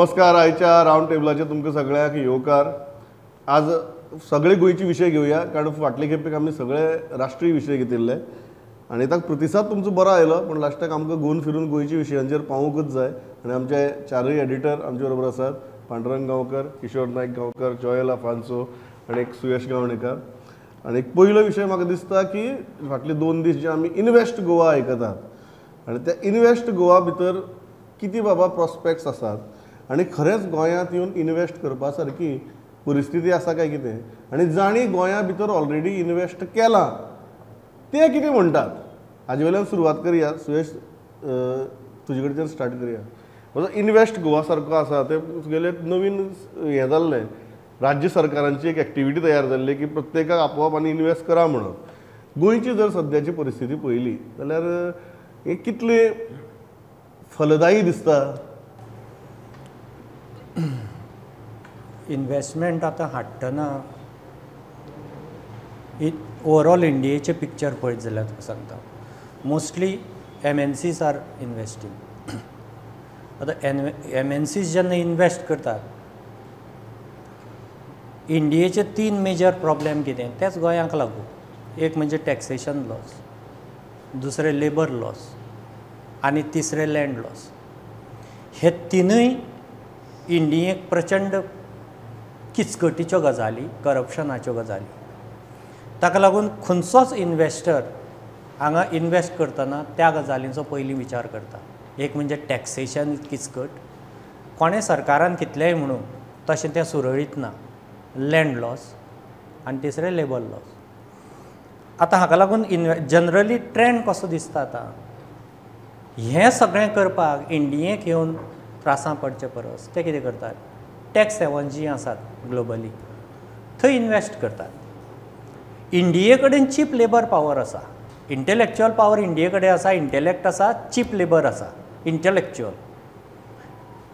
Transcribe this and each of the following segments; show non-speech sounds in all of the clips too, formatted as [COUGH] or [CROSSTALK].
नमस्कार आयच्या राऊंड टेबलाचेर तुमकां सगळ्यांक येवकार आज सगळे गोंयचे विशय घेवया कारण फाटले खेपेक आमी सगळे राष्ट्रीय विशय घेतिल्ले आनी ताका प्रतिसाद तुमचो बरो आयलो पूण लास्टाक आमकां घुवन फिरून गोंयच्या विशयांचेर पावूंकच जाय. आनी आमचे चारय एडिटर आमचे बरोबर आसात पांडुरंग गांवकर किशोर नायक गांवकर जॉयल आफांसो आनी एक सुयश गावणेकर. आनी एक पयलो विशय म्हाका दिसता की फाटले दोन दीस जे आमी इनवॅस्ट गोवा आयकतात आनी त्या इनवेस्ट गोवा भितर किती बाबा प्रॉस्पेक्ट्स आसात आनी खरेंच गोंयांत येवन इनवेस्ट करपा सारकी परिस्थिती आसा काय कितें आनी जाणी गोंया भितर ऑलरेडी इनवेस्ट केलां. ते कितें म्हणटात हाजे वयल्यान सुरवात करया. सुयश तुजे कडच्यान स्टार्ट करया. म्हजो इनवेस्ट गोवा सारको आसा ते तुगेले नवीन हें जाल्लें राज्य सरकारांची एक एक्टिविटी तयार जाल्ली की प्रत्येकाक आपोआप आनी इनवेस्ट करा म्हणून. गोंयची जर सद्याची परिस्थिती पळयली जाल्यार हें कितलें फलदायी दिसता इन्व्हेस्टमेंट आतां हाडटना. ओवरऑल इंडियेचें पिक्चर पळयत जाल्यार तुका सांगता. Mostly M N Cs are investing आतां एन एम एन सीज जेन्ना इन्वेस्ट करतात इंडियेचे तीन मेजर प्रॉब्लेम कितें तेच गोंयांक लागून एक म्हणजे टॅक्सेशन लॉस दुसरें लेबर लॉस आनी तिसरें लँड लॉस हे तिनूय इंडियेक प्रचंड किचकटीच्यो गजाली करप्शनाच्यो गजाली. ताका लागून खंयचोच इन्वेस्टर हांगा इन्वेस्ट करतना त्या गजालींचो पयलीं विचार करता. एक म्हणजे टॅक्सेशन किचकट. कोणें सरकारान कितलेंय म्हणून तशें तें सुरळीत ना. लँड लॉस आनी तिसरें लेबर लॉस. आतां हाका लागून इन्वे जनरली ट्रेंड कसो दिसता आतां? हें सगळें करपाक इंडियेक येवन त्रासां पडचे परस ते कितें करतात? टॅक्स हेवन जीं आसात ग्लोबली थंय इन्वेस्ट करतात. इंडिये कडेन चीप लेबर पावर आसा इंटेलॅक्च्युअल पावर इंडिये कडेन आसा इंटेलॅक्ट आसा चीप लेबर आसा इंटेलॅक्च्युअल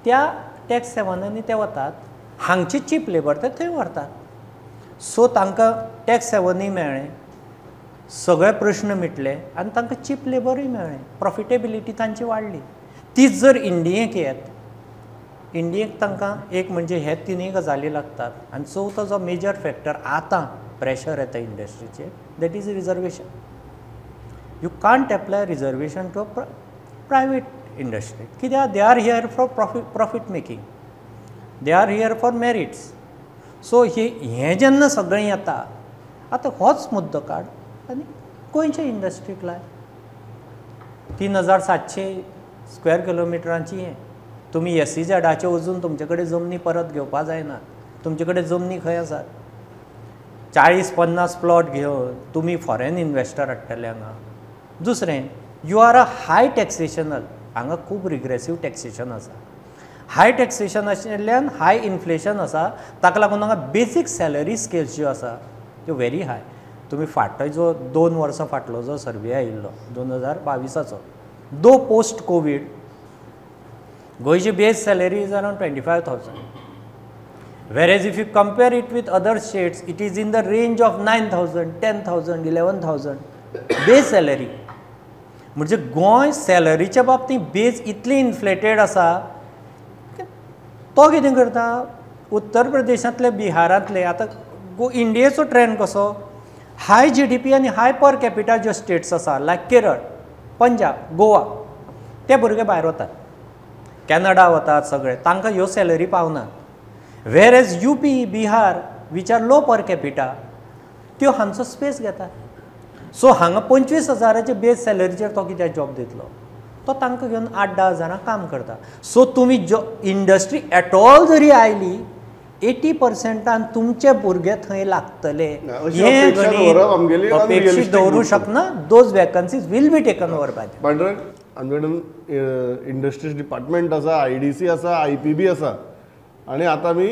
त्या टॅक्स हेवनांनी ते वतात हांगची चीप लेबर ते थंय व्हरतात. सो तांकां टॅक्स हेवनूय मेळ्ळें. सगळे प्रश्न मिटले आनी तांकां चीप लेबरूय मेळ्ळें. प्रॉफिटेबिलिटी तांची वाडली तीच जर इंडियेक येत इंडियेक तांकां एक म्हणजे हे तिनूय गजाली लागतात. आनी चवथो जो मेजर फॅक्टर आतां प्रेशर येता इंडस्ट्रीचेर that is reservation you can't apply reservation to a private industry कित्याक they are here for profit profit making they are here for merits so हे हें जेन्ना सगळें येता आतां होच मुद्दो काड आनी गोंयचे इंडस्ट्रीक लाय? तीन हजार सातशे स्क्वेअर किलोमिटरांची हें. तुमी एस सी झॅडाचे वचून तुमचे कडेन जमनी परत घेवपा जायना. तुमचे कडेन जमनी खंय आसात चाळीस पन्नास प्लॉट घेवन तुमी फॉरेन इन्वेस्टर हाडटले हांगा. दुसरें यू आर अ हाय टॅक्सेशनल हांगा खूब रिग्रेसीव टॅक्सेशन आसा. हाय टॅक्सेशन आशिल्ल्यान हाय इन्फ्लेशन आसा. ताका लागून हांगा बेसीक सॅलरी स्केल्स ज्यो आसा त्यो व्हेरी हाय तुमी फाटलो जो दोन वर्सां फाटलो जो सर्वे आयिल्लो दोन हजार बावीसाचो. दो पोस्ट कोवीड गोंयची base salary is around twenty five thousand average if you compare it with other states it is in the range of nine thousand ten thousand eleven thousand base salary म्हणजे गोंय सॅलरीच्या बाबतींत beige इतली inflated आसा तो कितें करता? उत्तर प्रदेशांतले बिहारांतले आतां गो इंडियेचो trend कसो? हाय जी डी पी आनी हाय पर कॅपिटा ज्यो स्टेट्स आसा लायक केरळ पंजाब गोवा ते भुरगे भायर वतात कॅनडा वतात सगळे. तांकां ह्यो सॅलरी पावनात whereas U P Bihar which are low per capita त्यो हांचो स्पेस घेतात सो हांगा पंचवीस हजाराचे बेज सॅलरीचेर तो कित्याक जॉब दितलो? तो तांकां घेवन आठ धा हजारां काम करता. सो तुमी जो इंडस्ट्री एट ऑल जरी आयली एटी पर्संटान तुमचे भुरगे थंय लागतले. हें गणीत अपेक्षीत unrealistic दवरूं म्हणटा. शकना those vacancies will be taken over by आमचे कडेन इंडस्ट्रीज डिपार्टमेंट आसा आय डी सी आसा आय पी बी आसा आनी आतां आमी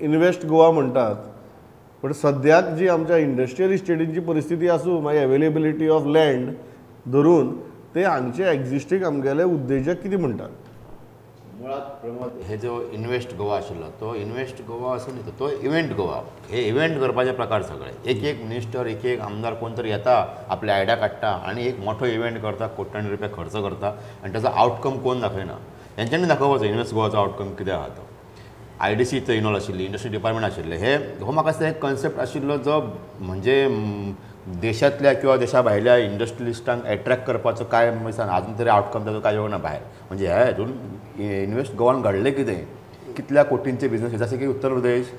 इन्वेस्ट गोवा म्हणटात पण सद्याक जी आमच्या इंडस्ट्रियल इस्टेटीची परिस्थिती आसूं मागीर अवेलेबिलिटी ऑफ लँड धरून ते हांगचे एक्झिस्टींग आमगेले उद्देजक कितें म्हणटात मुळात प्रमोद हे जो इन्वेस्ट गोवा आशिल्लो तो इन्वेस्ट गोवा असो न्ही तो इव्हेंट गोवा. हे इव्हेंट करपाचे प्रकार सगळे. एक एक मिनिस्टर एक एक आमदार कोण तरी येता आपले आयडिया काडटा आनी एक मोठो इव्हेंट करता कोट्यांनी रुपया खर्च करता आनी ताचो आउटकम कोण दाखयना हेंच्यांनी दाखोवपाचो इन्वेस्ट गोवाचो आउटकम कितें आहा तो. आय डी सी इनवॉल्व आशिल्ली इंडस्ट्री डिपार्टमेंट आशिल्ले. हे हो म्हाका दिसता एक कन्सेप्ट आशिल्लो जो म्हणजे देशांतल्या किंवा देशा भायल्या इंडस्ट्रियलिस्टांक एट्रॅक्ट करपाचो काय म्हणजे सांग आजून तरी आउटकम ताजो काय ना भायर म्हणजे हे हातून इन्व्हेस्ट गोवान घडलें कितें कितल्या कोटींचे बिझनेस जशें की उत्तर प्रदेश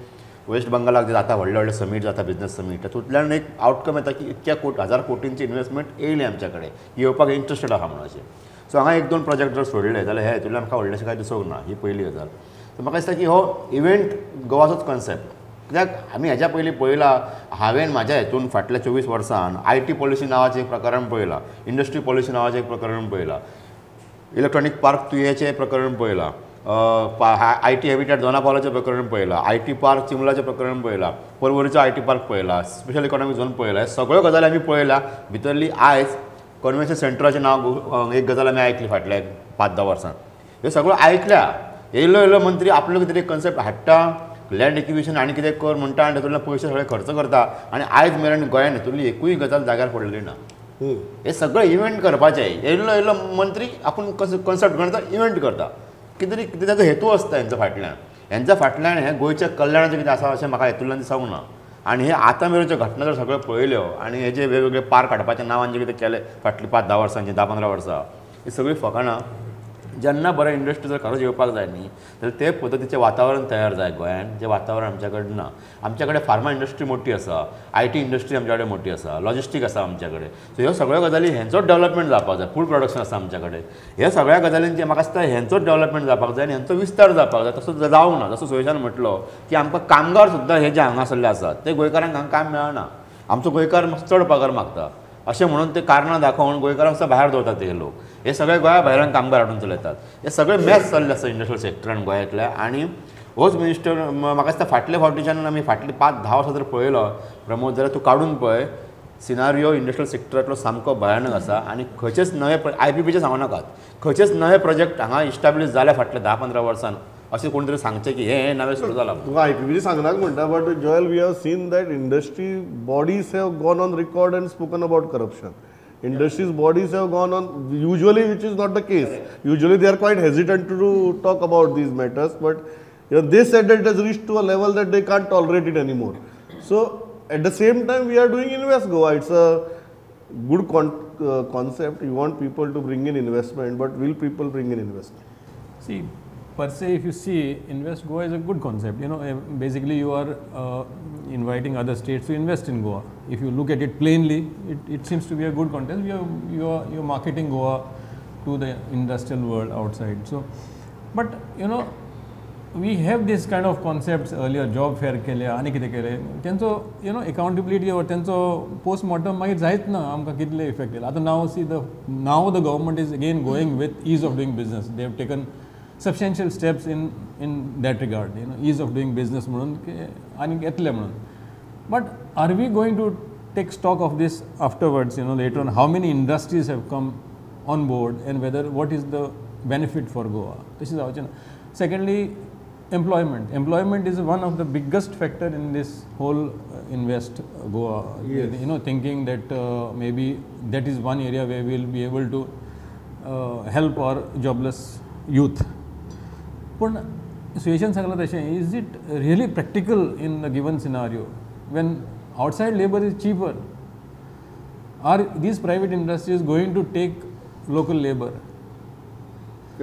वेस्ट बंगालाक जे जाता व्हडले व्हडले समीट जाता बिझनेस समीट तातूंतल्यान एक आउटकम येता की इतक्या कोट हजार कोटींची इन्व्हेस्टमेंट येयली आमच्या कडेन येवपाक इंट्रस्टेड आहा म्हणून अशें सो हांगा एक दोन प्रोजेक्ट जर सोडले जाल्यार हे हातूंतल्यान म्हाका व्हडलेशें काय दिसूंक ना ही पयली गजाल. सो म्हाका दिसता की हो इव्हेंट गोवाचोच कॉन्सेप्ट कित्याक आमी हेज्या पयलीं पळयलां हांवें म्हाज्या हेतून फाटल्या चोवीस वर्सान आय टी पॉलिसी नांवाचें एक प्रकरण पळयलां इंडस्ट्री पॉलिसी नांवाचें एक प्रकरण पळयलां इलेक्ट्रॉनीक पार्क तुयेचें प्रकरण पळयलां आय टी हॅबिटेट दोनापावलाचें प्रकरण पळयलां आय टी पार्क चिमलाचें प्रकरण पळयलां परवरीचो आय टी पार्क पळयला स्पेशल इकॉनॉमिक झोन पळयलां हे सगळ्यो गजाली आमी पळयल्या भितरली आयज कन्वेन्शन सेंटराचें नांव एक गजाल आमी आयकली फाटल्या पांच धा वर्सां ह्यो सगळ्यो आयकल्या येयल्लो येयल्लो मंत्री आपलो कितें कन्सेप्ट हाडटा लँड एक्विजिशन आनी कितें कर म्हणटा आनी तातूंतल्यान पयशे सगळे खर्च करता. आनी आयज मेरेन गोंयांत हितूंतली एकूय गजाल जाग्यार पडलेली ना. हे सगळं इव्हेंट करपाचें येयल्लो येयल्लो मंत्री आपूण कन्सेप्ट करता इव्हेंट करता. कितें तरी कितें ताचो हेतू आसता हेंच्या फाटल्यान हेंच्या फाटल्यान हें गोंयच्या कल्याणाचें कितें आसा अशें म्हाका हेतूंतल्यान दिसूंक ना. आनी हे आतां मेरेनच्यो घटना जर सगळ्यो पळयल्यो आनी हे जे वेगवेगळे पार्क हाडपाच्या नांवान जे कितें केलें फाटलीं पांच धा वर्सांची धा पंदरा वर्सां ही सगळीं फकाणां जेन्ना बऱ्या इंडस्ट्री जर खरोच येवपाक जाय न्ही जाल्यार ते पद्दतीचें वातावरण तयार जाय गोंयांत जें वातावरण आमच्या कडेन ना आमच्या कडेन फार्मा इंडस्ट्री मोठी आसा आय टी इंडस्ट्री आमच्या कडेन मोठी आसा लॉजिस्टीक आसा आमच्या कडेन सो ह्यो सगळ्यो गजाली हेंचोच डेवलपमेंट जावपाक जाय फूड प्रोडक्शन आसा आमच्या कडेन ह्या सगळ्या गजालींचे म्हाका दिसता हेंचोच डेवलपमेंट जावपाक जाय आनी हेंचो विस्तार जावपाक जाय. तसो जावंक ना जसो सुयेशान म्हटलो की आमकां कामगार सुद्दां हे जे हांगासरले आसात ते गोंयकारांक हांगा काम मेळना. आमचो गोंयकार चड पगार मागता. अशें म्हणून ते कारणां दाखोवन गोंयकारांक सुद्दां भायर दवरतात ते लोक. हे सगळे गोंया भायल्यान कामगार हाडून चलयतात. हे सगळे मॅच चल्ले आसा इंडस्ट्रियल सेक्टरान गोंयांतल्या. आनी होच मिनिस्टर म्हाका दिसता फाटल्या फावटीच्यान आमी फाटली पांच धा वर्सां जर पळयलो प्रमोद जाल्यार तूं काडून पळय सिनारियो इंडस्ट्रियल सेक्टरांतलो सामको भयानक आसा आनी खंयचेच नवे आय पी पीचे सांगू नाकात. खंयचेच नवे प्रोजेक्ट हांगा इस्टाब्लीश जाले फाटल्या धा पंदरा वर्सान अशें कोण तरी सांगचें की हें नवें सुरू जालां तुका आय पी बी सांगनाक म्हणटा but Joel we have seen that industry bodies have gone on record and spoken about corruption Industries bodies have gone on, usually which is not the case. Usually they are quite hesitant to do, talk about these matters, but you know, they said that it has reached to a level that they can't tolerate it anymore. So at the same time, we are doing Invest go It's a good con uh, concept. You want people to bring in investment, but will people bring in investment? See, per se, if you see, Invest Goa is a good concept. You know, eh, basically you are uh, inviting other states to invest in Goa. If you look at it plainly, it, it seems to be a good concept. You are, you are you're marketing Goa to the industrial world outside. So, but you know, we have this kind of concepts earlier, job fair केले आनी कितें केलें तेंचो you know accountability और तेंचो post mortem मागीर जायत ना आमकां कितले इफेक्ट येयला आतां now see the now the government is again going with ease of doing business they have taken substantial steps in, in that regard, you know, ease of doing business mudun, but are we going to take stock of this afterwards, you know, later on, how many industries have come on board and whether what is the benefit for Goa? This is our channel. Secondly, employment. Employment is one of the biggest factor in this whole uh, invest uh, Goa. Yes. You know, thinking that uh, maybe that is one area where we will be able to uh, help our jobless youth. पूण सुयेशान सांगलां तशें is it really practical in the given scenario when outside labour is cheaper are these private industries going to take local labour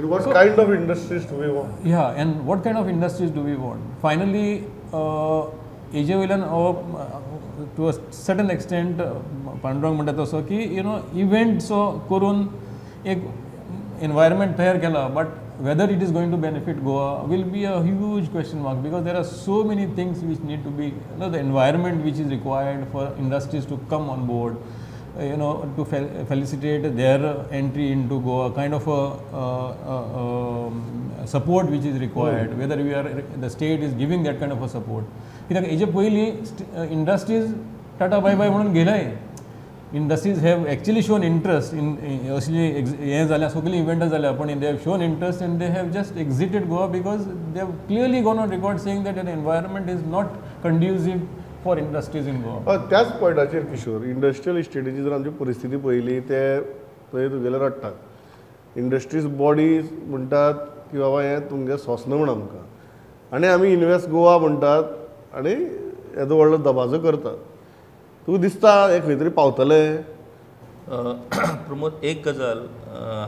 what kind of industries do we want? Yeah, and what kind of industries do we want? Finally, uh, हेजे वयल्यान to a certain extent Pandurang म्हणटा तसो की you know event so करून एक environment तयार केला but Whether it is going to benefit Goa will be a huge question mark because there are so many things which need to be the environment which is required for industries to come on board you know, to fel- felicitate their entry into Goa, kind of a uh, uh, um, support which is required, whether we are, the state is giving that kind of a support. कित्याक हेजे पयलीं industries tata bye bye म्हणून गेलाय industries have actually shown interest in असली हें जाल्या सगळीं इव्हेंटां जाल्या पण they have shown interest and they have just exited Goa because they have clearly gone on record saying that an environment is not conducive for industries in Goa हय, त्याच पॉयंटाचेर Kishore industrial इस्टेटीची जर आमची परिस्थिती पळयली ते थंय तुगेले रडटात इंडस्ट्रीज बॉडीज म्हणटात की बाबा हे तुमगे सोंसना म्हण आमकां. आनी आमी इन्वेस्ट गोवा म्हणटात आनी येदो व्हडलो दबाजो करतात. तुका दिसता हे खंय तरी पावतले [CLEARS THROAT] प्रमोद एक गजाल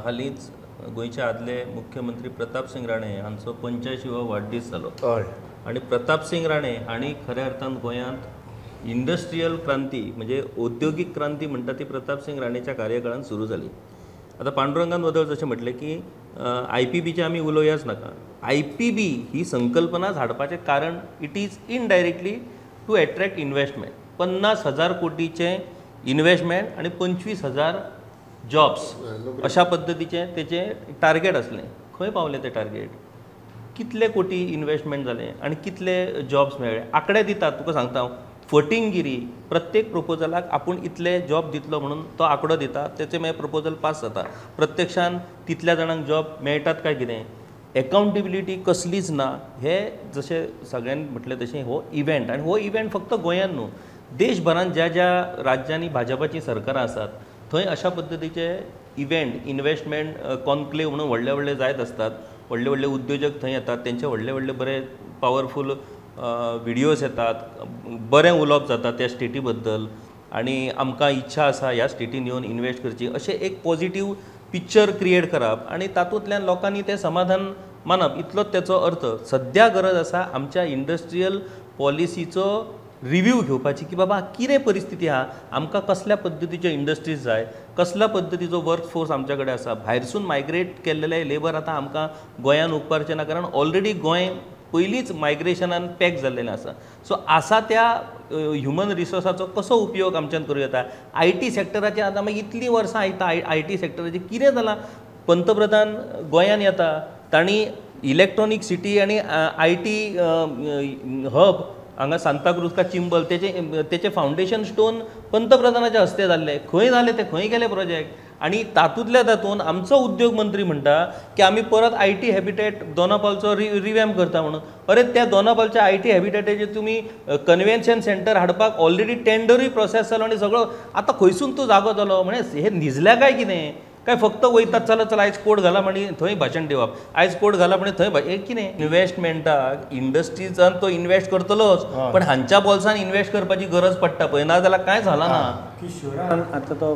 हालींच गोंयचे आदले मुख्यमंत्री प्रताप सिंग राणे हांचो पंच्याऐंशीवो वाडदीस जालो. हय. आणि प्रताप सिंग राणे हांणी खऱ्या अर्थान गोंयांत इंडस्ट्रियल क्रांती म्हणजे औद्योगिक क्रांती म्हणटा ती प्रताप सिंग राणेच्या कार्यकाळात सुरू जाली. आता पांडुरंगानबद्दल जशें म्हटलें की आय पी बीचे आमी उलोवयाच नाका. आय पी बी ही संकल्पना हाडपाचें कारण it is indirectly to attract investment पन्नास हजार कोटीचे इन्व्हेस्टमेंट आणि पंचवीस हजार जॉब्स अशा पद्दतीचे तेचे टार्गेट असले. खंय पावलें तें टार्गेट कितले कोटी इन्व्हेस्टमेंट झाले आणि कितले जॉब्स मेळ्ळे आंकडे दितात तुका सांगता हांव. प्रत्येक प्रपोजलाक आपूण इतले जॉब दितलो म्हणून तो आंकडो दिता त्याचे मागीर प्रपोजल पास जाता. प्रत्यक्षान तितल्या जाणांक जॉब मेळटात काय कितें? एकाउंटेबिलिटी कसलीच ना. हे जशें सगळ्यांनी म्हटलें तशें हो इव्हेंट आनी हो इव्हेंट फक्त गोंयांत न्हू. देशभरांत ज्या ज्या राज्यांनी भाजपाची सरकारां आसात थंय अशा पद्दतीचे इव्हेंट इन्व्हेस्टमेंट कॉन्क्लेव म्हणून व्हडले व्हडले जायत असतात. व्हडले व्हडले उद्योजक थंय येतात तेंचे व्हडले व्हडले बरे पावरफूल व्हिडियोज येतात बरें उलोवप जाता त्या स्टेटी बद्दल. आनी आमकां इच्छा आसा ह्या स्टेटीन येवन इन्व्हेस्ट करची. अशें एक पॉझिटिव्ह पिक्चर क्रिएट करप आनी तातूंतल्यान लोकांनी तें समाधान मानप. इतलोच तेचो अर्थ. सद्या गरज आसा आमच्या इंडस्ट्रियल पॉलिसीचो रिव्ह्यू घेवपाची की बाबा कितें परिस्थिती आहा आमकां कसल्या पद्दतीचे इंडस्ट्रीज जाय कसल्या पद्दतीचो वर्क फोर्स आमच्या कडेन आसा भायरसून मायग्रेट केल्लेले लेबर आतां आमकां गोंयान उपकारचें ना कारण ऑलरेडी गोंय पयलींच मायग्रेशनान पॅक जाल्लेलें आसा सो आसा त्या ह्युमन रिसोर्साचो कसो उपयोग आमच्यान करूं येता आय टी सॅक्टराचेर आतां मागीर इतलीं वर्सां आयता आय आय टी सॅक्टराचें कितें जालां पंतप्रधान गोंयान येता तांणी इलेक्ट्रॉनीक सिटी आनी आय टी हब हांगा सांताक्रूज का चिंबल तेचे तेचे फावंडेशन स्टोन पंतप्रधानाच्या हस्ते जाल्ले खंय जाले ते? खंय गेले प्रोजेक्ट आनी तातूंतल्या तातूंत आमचो उद्योग मंत्री म्हणटा की आमी परत आय टी हॅबिटेट दोनापावलचो रि रिवॅम्प करता म्हणून. अरे त्या दोनापालच्या आय टी हॅबिटेटाचेर तुमी कन्व्हेन्शन सेंटर हाडपाक ऑलरेडी टेंडरूय प्रोसेस जालो आनी सगळो आतां खंयसून तूं जागो जालो म्हणजे हे न्हिजल्या काय कितें काय फक्त वयतात चला चला आयज कोड घाला म्हणी थंय भाशण दिवप आयज कोड घाला म्हणी थंय हे कितें इन्व्हेस्टमेंटाक इंडस्ट्रीजान तो इन्व्हेस्ट करतलोच पण हांच्या बॉल्सान इन्व्हेस्ट करपाची गरज पडटा पळय ना जाल्यार कांय झाला ना? किशोरान आतां तो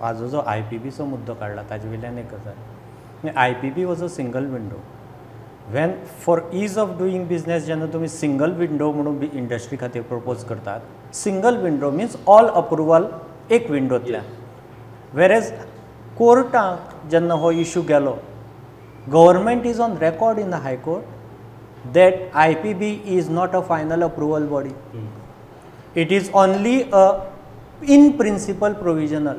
हाजो जो आय पी बीचो मुद्दो काडला ताजे वयल्यान एक गजाल. I P B was a single window when for ease of doing business जेन्ना तुमी सिंगल विंडो म्हणून इंडस्ट्री खातीर प्रपोज करतात single window means all approval एक विंडोतल्यान वेरेज कोर्टाक जेन्ना हो इशू गेलो government is on record in the high court that I P B is not a final approval body. It is only a in principle provisional.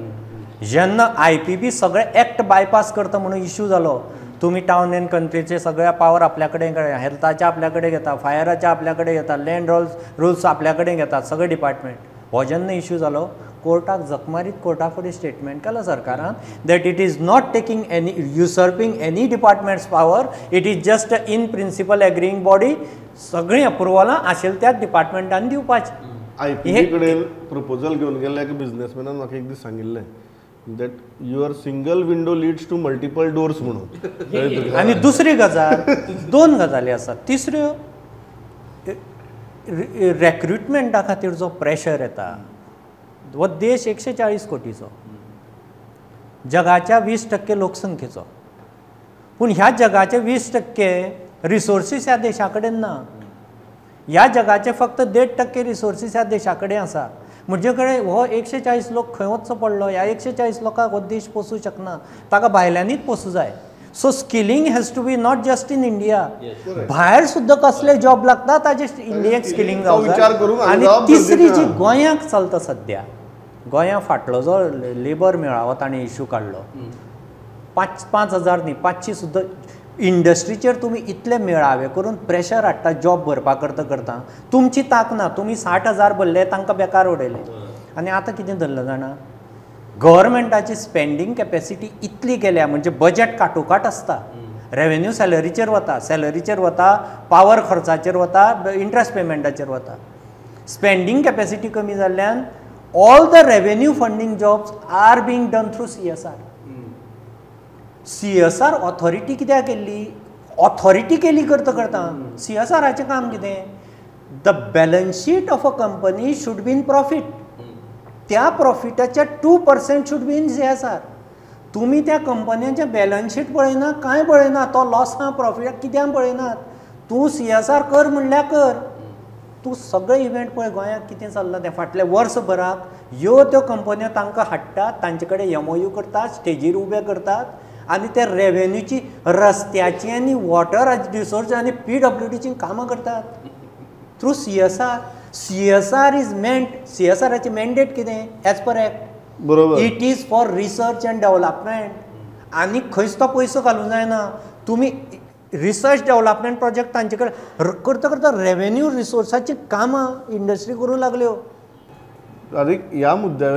जेन्ना I P B सगळे act bypass करता म्हणून issue जालो तुमी town end कंट्रीचे सगळ्या power आपल्या कडेन हेल्थाचे आपल्या कडेन घेता फायराचे आपल्या कडेन घेता लँड रूल्स रुल्स आपल्या कडेन घेतात सगळे डिपार्टमेंट हो जेन्ना इश्यू जालो कोर्टाक जखमारीत कोर्टा फुडें स्टेटमेंट केलो सरकारान that it is not taking any usurping any departments power it is just a in principle agreeing body सगळीं अप्रुवलां आशिल्ल्या त्याच डिपार्टमेंटान दिवपाची आय पी हे- कडेन प्रपोजल घेवन गेल्ले एका बिझनेसमॅनान म्हाका एक दीस सांगिल्लें that your single window leads to multiple doors म्हणून. आनी दुसरी गजाल दोन गजाली आसात तिसऱ्यो रेक्रुटमेंटा खातीर जो प्रेशर येता हो देश एकशे चाळीस कोटीचो. जगाच्या वीस टक्के लोकसंख्येचो. पूण ह्या जगाचे वीस टक्के रिसोर्सीस ह्या देशा कडेन ना ह्या जगाचे फक्त देड टक्के रिसोर्सीस ह्या देशा कडेन आसा म्हणजे कडेन हो एकशे चाळीस लोक खंय वचचो पडलो ह्या एकशे चाळीस लोकांक हो देश पोसूं शकना. ताका भायल्यांनीच पोसूं जाय. So skilling has to be not just in India भायर सुद्दां कसले जॉब लागता ताजे इंडियेक स्किलींग जावं आनी तिसरी जी. गोंयांक चलता सद्या गोंयांत फाटलो जो लेबर मेळावो ताणें इश्यू काडलो. पांच पांच हजार न्ही पांचशी सुद्दां इंडस्ट्रीचेर तुमी इतले मेळावे करून प्रेशर हाडटा जॉब भरपा करता करता. तुमची तांक ना तुमी साठ हजार भरले तांकां बेकार उडयले. आनी आतां कितें धरलें जाणा? गव्हर्मेंटाची स्पेंडींग कॅपेसिटी इतली केल्या म्हणजे बजेट काटोकाट आसता. रेवेन्यू सॅलरीचेर वता सॅलरीचेर वता पावर खर्चाचेर वता इंट्रस्ट पेमेंटाचेर वता. स्पेंडींग कॅपेसिटी कमी जाल्ल्यान all the revenue funding jobs are being done through C S R C S R authority कित्याक केल्ली? ऑथॉरिटी केली करता करता. सीएसआराचें काम कितें? The balance sheet of a company should be in profit त्या प्रॉफिटाच्या two percent should be in C S R तुमी त्या कंपन्यांचें बॅलन्स शीट पळयना कांय पळयना? तो लॉस आहा प्रॉफिट कित्याक पळयनात? तूं सी एस आर कर म्हणल्यार कर. तूं सगळे इव्हेंट पळय गोंयांत कितें चल्लां तें फाटल्या वर्सभराक ह्यो त्यो कंपन्यो तांकां हाडटात तांचे कडेन एम यू करतात स्टेजीर उबे करतात. आनी ते रेवेन्यूची रस्त्याची आनी वॉटर रिसोर्स आनी पी डब्ल्यू डीची कामां करतात. Through C S R C S R is meant C S आराचें mandate कितें? एज पर एक्ट बरोबर. It is for research and development आनी खंयच तो पयसो घालूंक जायना. तुमी रिसर्च डेव्हलपमेंट प्रोजेक्ट तांचे कडेन करता करता रेवेन्यू रिसोर्साची कामां इंडस्ट्री करूंक लागल्यो आनी ह्या मुद्द्या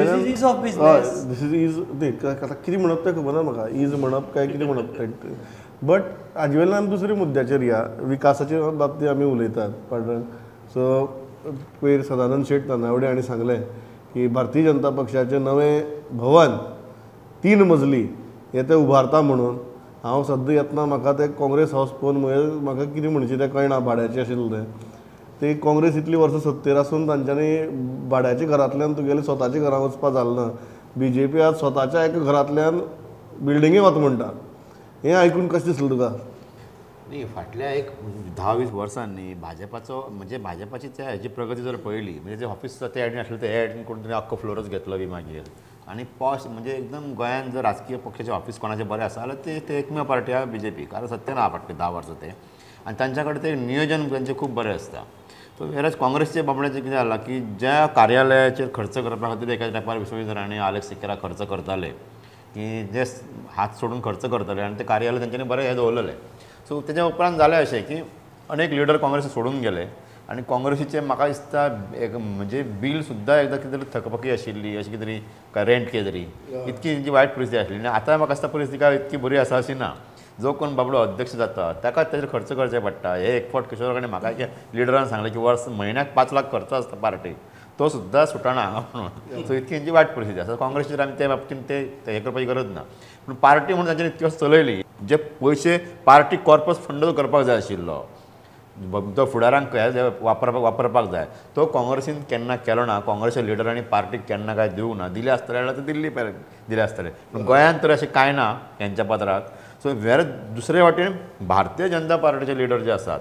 of business. This is is आतां कितें म्हणप तें खबर ना म्हाका इज म्हणप काय कितें म्हणप बट हाजे वयल्यान आमी दुसऱ्या मुद्द्याचेर या विकासाच्या बाबतींत आमी उलयतात. पांडुरंग सो पयर सदानंद शेट नानावडे हांणी सांगलें की भारतीय जनता पक्षाचें नवें भवन तीन मजली हें तें उबारता म्हणून हांव सद्दां येतना म्हाका तें काँग्रेस हावस पळोवन म्हळ्यार म्हाका कितें म्हणचें तें कळना भाड्याचें आशिल्लें तें. ते काँग्रेस इतली वर्सां सत्तेर आसून तांच्यांनी भाड्याच्या घरांतल्यान तुगेलें स्वताच्या घरां वचपा जालें ना. बी जे पी आज स्वताच्या एका घरांतल्यान बिल्डिंगे वता म्हणटा. हें आयकून कशें दिसलें तुका? न्ही फाटल्या एक धा वीस वर्सांनी भाजपाचो म्हणजे भाजपाची त्या हेची प्रगती जर पळयली म्हणजे जे ऑफिस ते एडीन आसलें ते एडीन कोण तरी अख्खो फ्लोरच घेतलो बी मागीर. आनी पॉश म्हणजे एकदम गोंयांत जर राजकीय पक्षाचे ऑफिस कोणाचें बरें आसा जाल्यार ते ते एकमेव पार्टी आहा बी जे पी कारण सत्य ना फाटले धा वर्सां ते आनी तांच्या कडेन ते नियोजन तांचें खूब बरें आसता सो वेरज काँग्रेसचे बाबड्याचें कितें जालां की ज्या कार्यालयाचेर खर्च करपा खातीर एका तेंपार विश्वविद्यालयांनी आलेक्स सिकेरा खर्च करताले की जे हात सोडून खर्च करताले आनी ते कार्यालय तांच्यांनी बरें हें दवरलेलें सो तेच्या उपरांत जालें अशें की अनेक लिडर काँग्रेस सोडून गेले. आनी काँग्रेसीचे म्हाका दिसता एक म्हणजे बील सुद्दां एकदां कितें तरी थकपकी आशिल्ली अशी कितें तरी काय रेंट कितें तरी इतकी तेंची वायट परिस्थिती आशिल्ली आनी आतां म्हाका दिसता परिस्थिती काय इतकी बरी आसा अशी ना जो कोण बाबडो अध्यक्ष जाता ताकाच ताचेर खर्च करचे पडटा हे एक फावट किशोर कडेन म्हाका एका लिडरान सांगलें की वर्स म्हयन्याक पांच लाख खर्च आसता पार्टीक तो सुद्दां सुटना हांगा म्हणून. सो इतकी तेंची वायट परिस्थिती. आसा काँग्रेसीचेर आमी त्या बाबतींत ते ते हे करपाची गरज ना. पूण पार्टी म्हणून तांच्यानी इतकी वर्स चलयली जे पयशे पार्टी कॉर्पस फंड करपाक जाय आशिल्लो तो फुडारांक हे जे वापरपाक वापरपाक जाय तो काँग्रेसीन केन्ना केलो ना काँग्रेसच्या लिडरांनी पार्टीक केन्ना काय दिवंक ना दिले आसतले जाल्यार ते दिल्ली दिले आसतले. पूण गोंयांत तर अशें कांय ना हेंच्या पात्राक सो वेर दुसरे वाटेन भारतीय जनता पार्टीचे लिडर जे आसात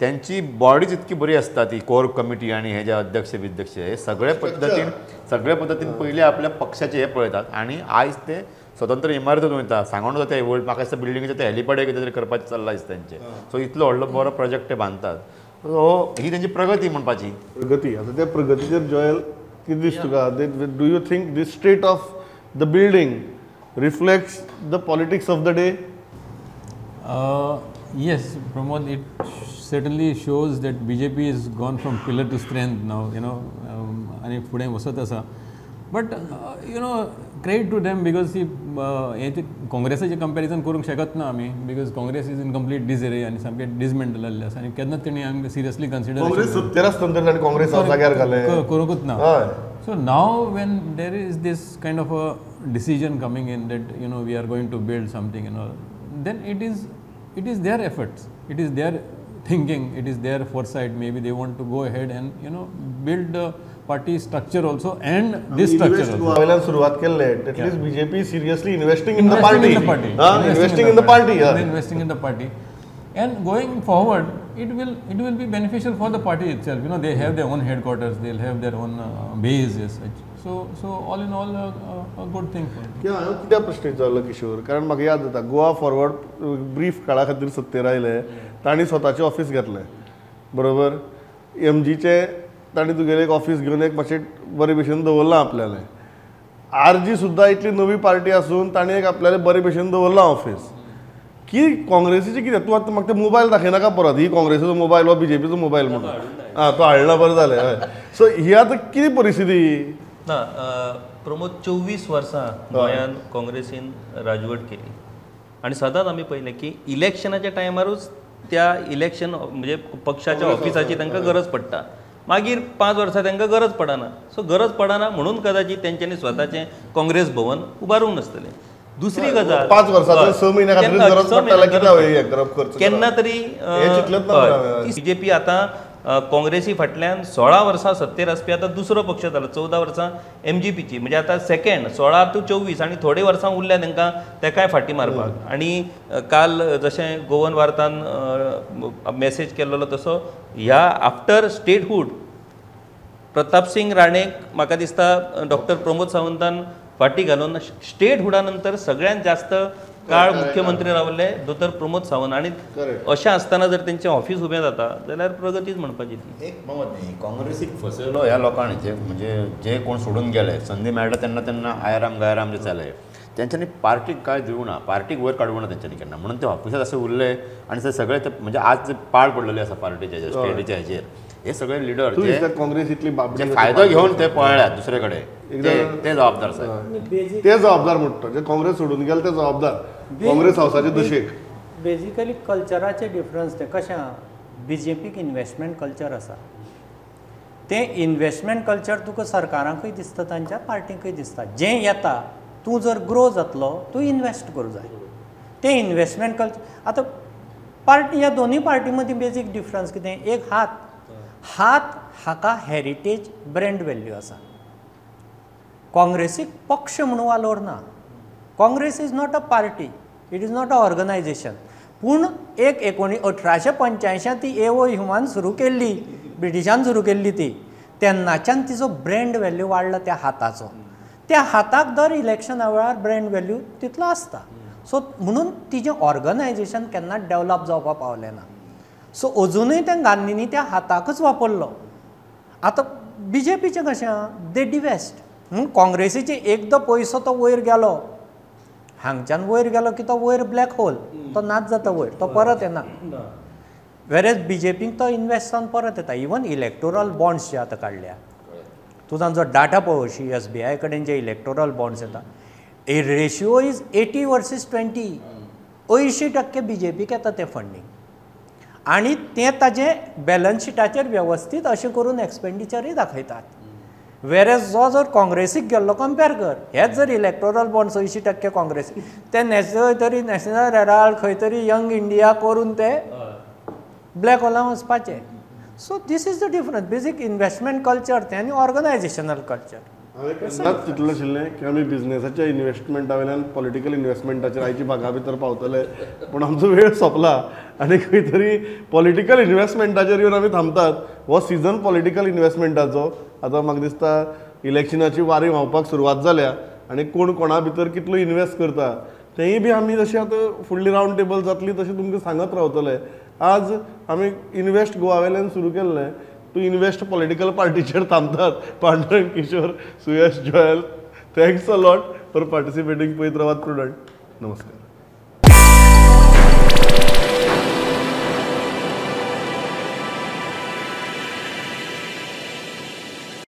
त्यांची बॉडीच इतकी बरी आसता ती कोर कमिटी आणि हे जे अध्यक्ष विध्यक्ष हे सगळे पद्दतीन सगळे पद्दतीन पयलीं आपल्या पक्षाचे हे पळयतात. आणि आयज ते स्वतंत्र इमारतीत वयता सांगून ते व्हड म्हाका दिसता बिल्डिंगेचे ते हेलिपॅड कितें तरी करपाचें चल्लां दिसता तेंचे सो इतलो व्हडलो बरो प्रोजेक्ट ते बांदतात सो ही तेंची प्रगती म्हणपाची. प्रगती. आता त्या प्रगतीचेर जॉयल कितें दिसता तुका do you think this state of the building reflects the politics of the day Uh, yes, Pramod, it certainly shows that BJP has gone from pillar to strength now, you know, um, आणि फुडें वसत आसा but you know great to damn because ती हे ते काँग्रेसाचे comparison करूक शकत ना आम्ही because Congress is in complete disarray आणि सामके डिसमेंटल आसा आणि केन्नाच तिणी आम्ही सिरियसली कन्सिडर करूकच ना. So now when there is this kind of a decision coming in that you know we are going to build something in all then it is it is their efforts it is their thinking it is their foresight maybe they want to go ahead and you know build party structure also and this structure also. सुरवात at least BJP seriously investing in the Investing party in the party. Investing in the party Investing in the party. And going forward, it will it will be beneficial for the party itself. You know, they have their own headquarters, they'll have their own uh, base as such. So so all in all, a, a, good thing for. them. किंवा हांवें कित्याक प्रश्न विचारलो किशोर कारण म्हाका याद जाता Goa forward brief काळा खातीर सत्तेर आयले तांणी स्वताचें ऑफिस घेतलें बरोबर एम जीचे तांणी तुगेलें एक ऑफिस घेवन एक मातशें बरे भशेन दवरलां आपल्यालें. आर जी सुद्दां इतली नवी पार्टी आसून तांणी एक आपल्यालें बरे भशेन दवरलां ऑफिस की काँग्रेसीचें कितें तूं आतां म्हाका ते मोबायल दाखयनाका परत? ही काँग्रेसीचो मोबायल वा बीजेपीचो मोबायल म्हणून. आं तो हाडला बरें जालें हय. सो ही आतां कितें परिस्थिती ना प्रमोद चोवीस वर्सां गोंयान काँग्रेसीन राजवट केली. आणि सदांच आमी पळयलें की इलेक्शनाच्या टायमारूच त्या इलेक्शन म्हणजे पक्षाच्या ऑफिसाची तांकां गरज पडटा मागीर पांच वर्सां तांकां गरज पडना सो गरज पडना म्हणून कदाचित तेंच्यांनी स्वताचें काँग्रेस भवन उबारूंक नासतलें दुसरी गजाल पाच वर्सांचे हय. स म्हयन्या खातीर केन्ना- गरज करप? तरी. बीजेपी आता काँग्रेसी फाटल्यान सोळा वर्सां सत्तेर आसपी आतां दुसरो पक्ष जालो चवदा वर्सां एम जी पीची म्हणजे आतां सेकंड सोळा टू चोवीस आनी थोडे वर्सां उरल्या तांकां तेकाय फाटी मारपाक. आनी काल जशें गोवन वार्तान मेसेज केल्लो तसो ह्या आफ्टर स्टेटहूड प्रताप सिंग राणेक म्हाका दिसता डॉक्टर प्रमोद सावंतान फाटी घालून स्टेटहुडा नंतर सगळ्यांत जास्त काळ मुख्यमंत्री रावले दोतर प्रमोद सावंत. आणि. अशें आसतना जर तेंचें ऑफिस उबें जाता जाल्यार प्रगतीच म्हणपाची ती एक मत न्ही काँग्रेसीक फसयलो ह्या लोकांनी. जे म्हणजे जे कोण सोडून गेले संदी मेळटा तेन्ना तेन्ना आयराम गायराम जे जाले तेंच्यांनी पार्टीक कांय दिवं ना पार्टीक वयर काडूं ना तेंच्यांनी केन्ना म्हणून ते ऑफिसात असे उरले आनी ते सगळे ते म्हणजे आज जे पाड पडलेले आसा पार्टीचे हेजेर स्टेटीच्या हेजेर हे सगळे लिडर काँग्रेस इतली जे फायदो घेवन ते पळल्यात दुसरे कडेन ते जबाबदार ते जबाबदार म्हणटा जे काँग्रेस सोडून गेले ते जबाबदार. काँग्रेस हावसाचे दुशेक बेजिकली कल्चराचे डिफरन्स ते कशें? आहा बी जे पीक इन्वेस्टमेंट कल्चर आसा तें इन्वेस्टमेंट कल्चर तुका सरकारांकूय दिसता तांच्या पार्टीकूय दिसता. जें येता तूं जर ग्रो जातलो तूं इन्वेस्ट करूं जाय. तें इन्वेस्टमेंट कल्चर आतां पार्टी ह्या दोनूय पार्टी मदीं बेजीक डिफरन्स कितें? एक हात. हात हाका हॅरिटेज ब्रँड व्हॅल्यू आसा काँग्रेसीक पक्ष म्हणून वालोर ना. Congress is not a party it is not a organisation पूण एक एकोणी अठराशे पंच्यायशांत ती एओ ह्युमान सुरू केल्ली ब्रिटिशान सुरू केल्ली ती. तेन्नाच्यान तिजो ब्रँड व्हॅल्यू वाडला त्या हाताचो. त्या हाताक दर इलेक्शना वेळार ब्रँड व्हॅल्यू तितलो आसता सो म्हणून तिजें ऑर्गनायझेशन केन्ना डेवलप जावपाक पावलें ना सो अजुनूय त्या गांधींनी त्या हाताकच वापरलो. आतां बी जे पीचें कशें? आहा दे डिवेस्ट काँग्रेसीचे एकदां पयसो तो वयर गेलो. हांगच्यान वयर गेलो की तो वयर ब्लॅक होल तो नाच जाता वयर तो परत येना वेरेज बी जे पीक तो इन्वेस्ट जावन परत येता. इवन इलेक्टोरल बॉन्ड्स जे आतां काडल्या तुजो जो डाटा पळोवशी एस बी आय कडेन जे इलेक्टोरल बॉन्ड्स येता a ratio is eighty versus twenty अंयशीं टक्के बी जे पीक येता तें फंडींग आनी तें ताजें बॅलन्स शिटाचेर वेवस्थीत अशें करून एक्सपेंडिचरूय दाखयतात. वेरेज जो जर काँग्रेसीक गेल्लो कंपेर कर. हेच जर इलेक्टोरल बॉन्ड्स अंयशीं टक्के काँग्रेस. ते नॅशनल तरी नॅशनल हेराल्ड खंय तरी यंग इंडिया करून ते ब्लॅक होलांत वचपाचें. So this is the different basic investment culture तें आनी ऑर्गनायजेशनल कल्चर केन्नाच चिंतलें आशिल्लें की आमी बिझनेसाच्या इन्वेस्टमेंटा वयल्यान पॉलिटिकल इनवेस्टमेंटाचेर आयची भागा भितर पावतले पूण आमचो वेळ सोंपला आनी खंय तरी पॉलिटिकल इनवेस्टमेंटाचेर येवन आमी थांबतात. हो सिजन पॉलिटिकल इनवेस्टमेंटाचो आतां म्हाका दिसता इलेक्शनाची वारी व्हांवपाक सुरवात जाल्या आनी कोण कोणा भितर कितलो इनवेस्ट करता. तेंय बी आमी जशें आतां फुडली रावंड टेबल जातली तशें तुमकां सांगत रावतले आज आमी इनवेस्ट गोवा वयल्यान सुरू केल्लें तूं इन्व्हेस्ट पॉलिटिकल पार्टीचेर थांबतात Pandurang Kishore Suyash Joel thanks a lot for participating पळयत रावात प्रुडंट नमस्कार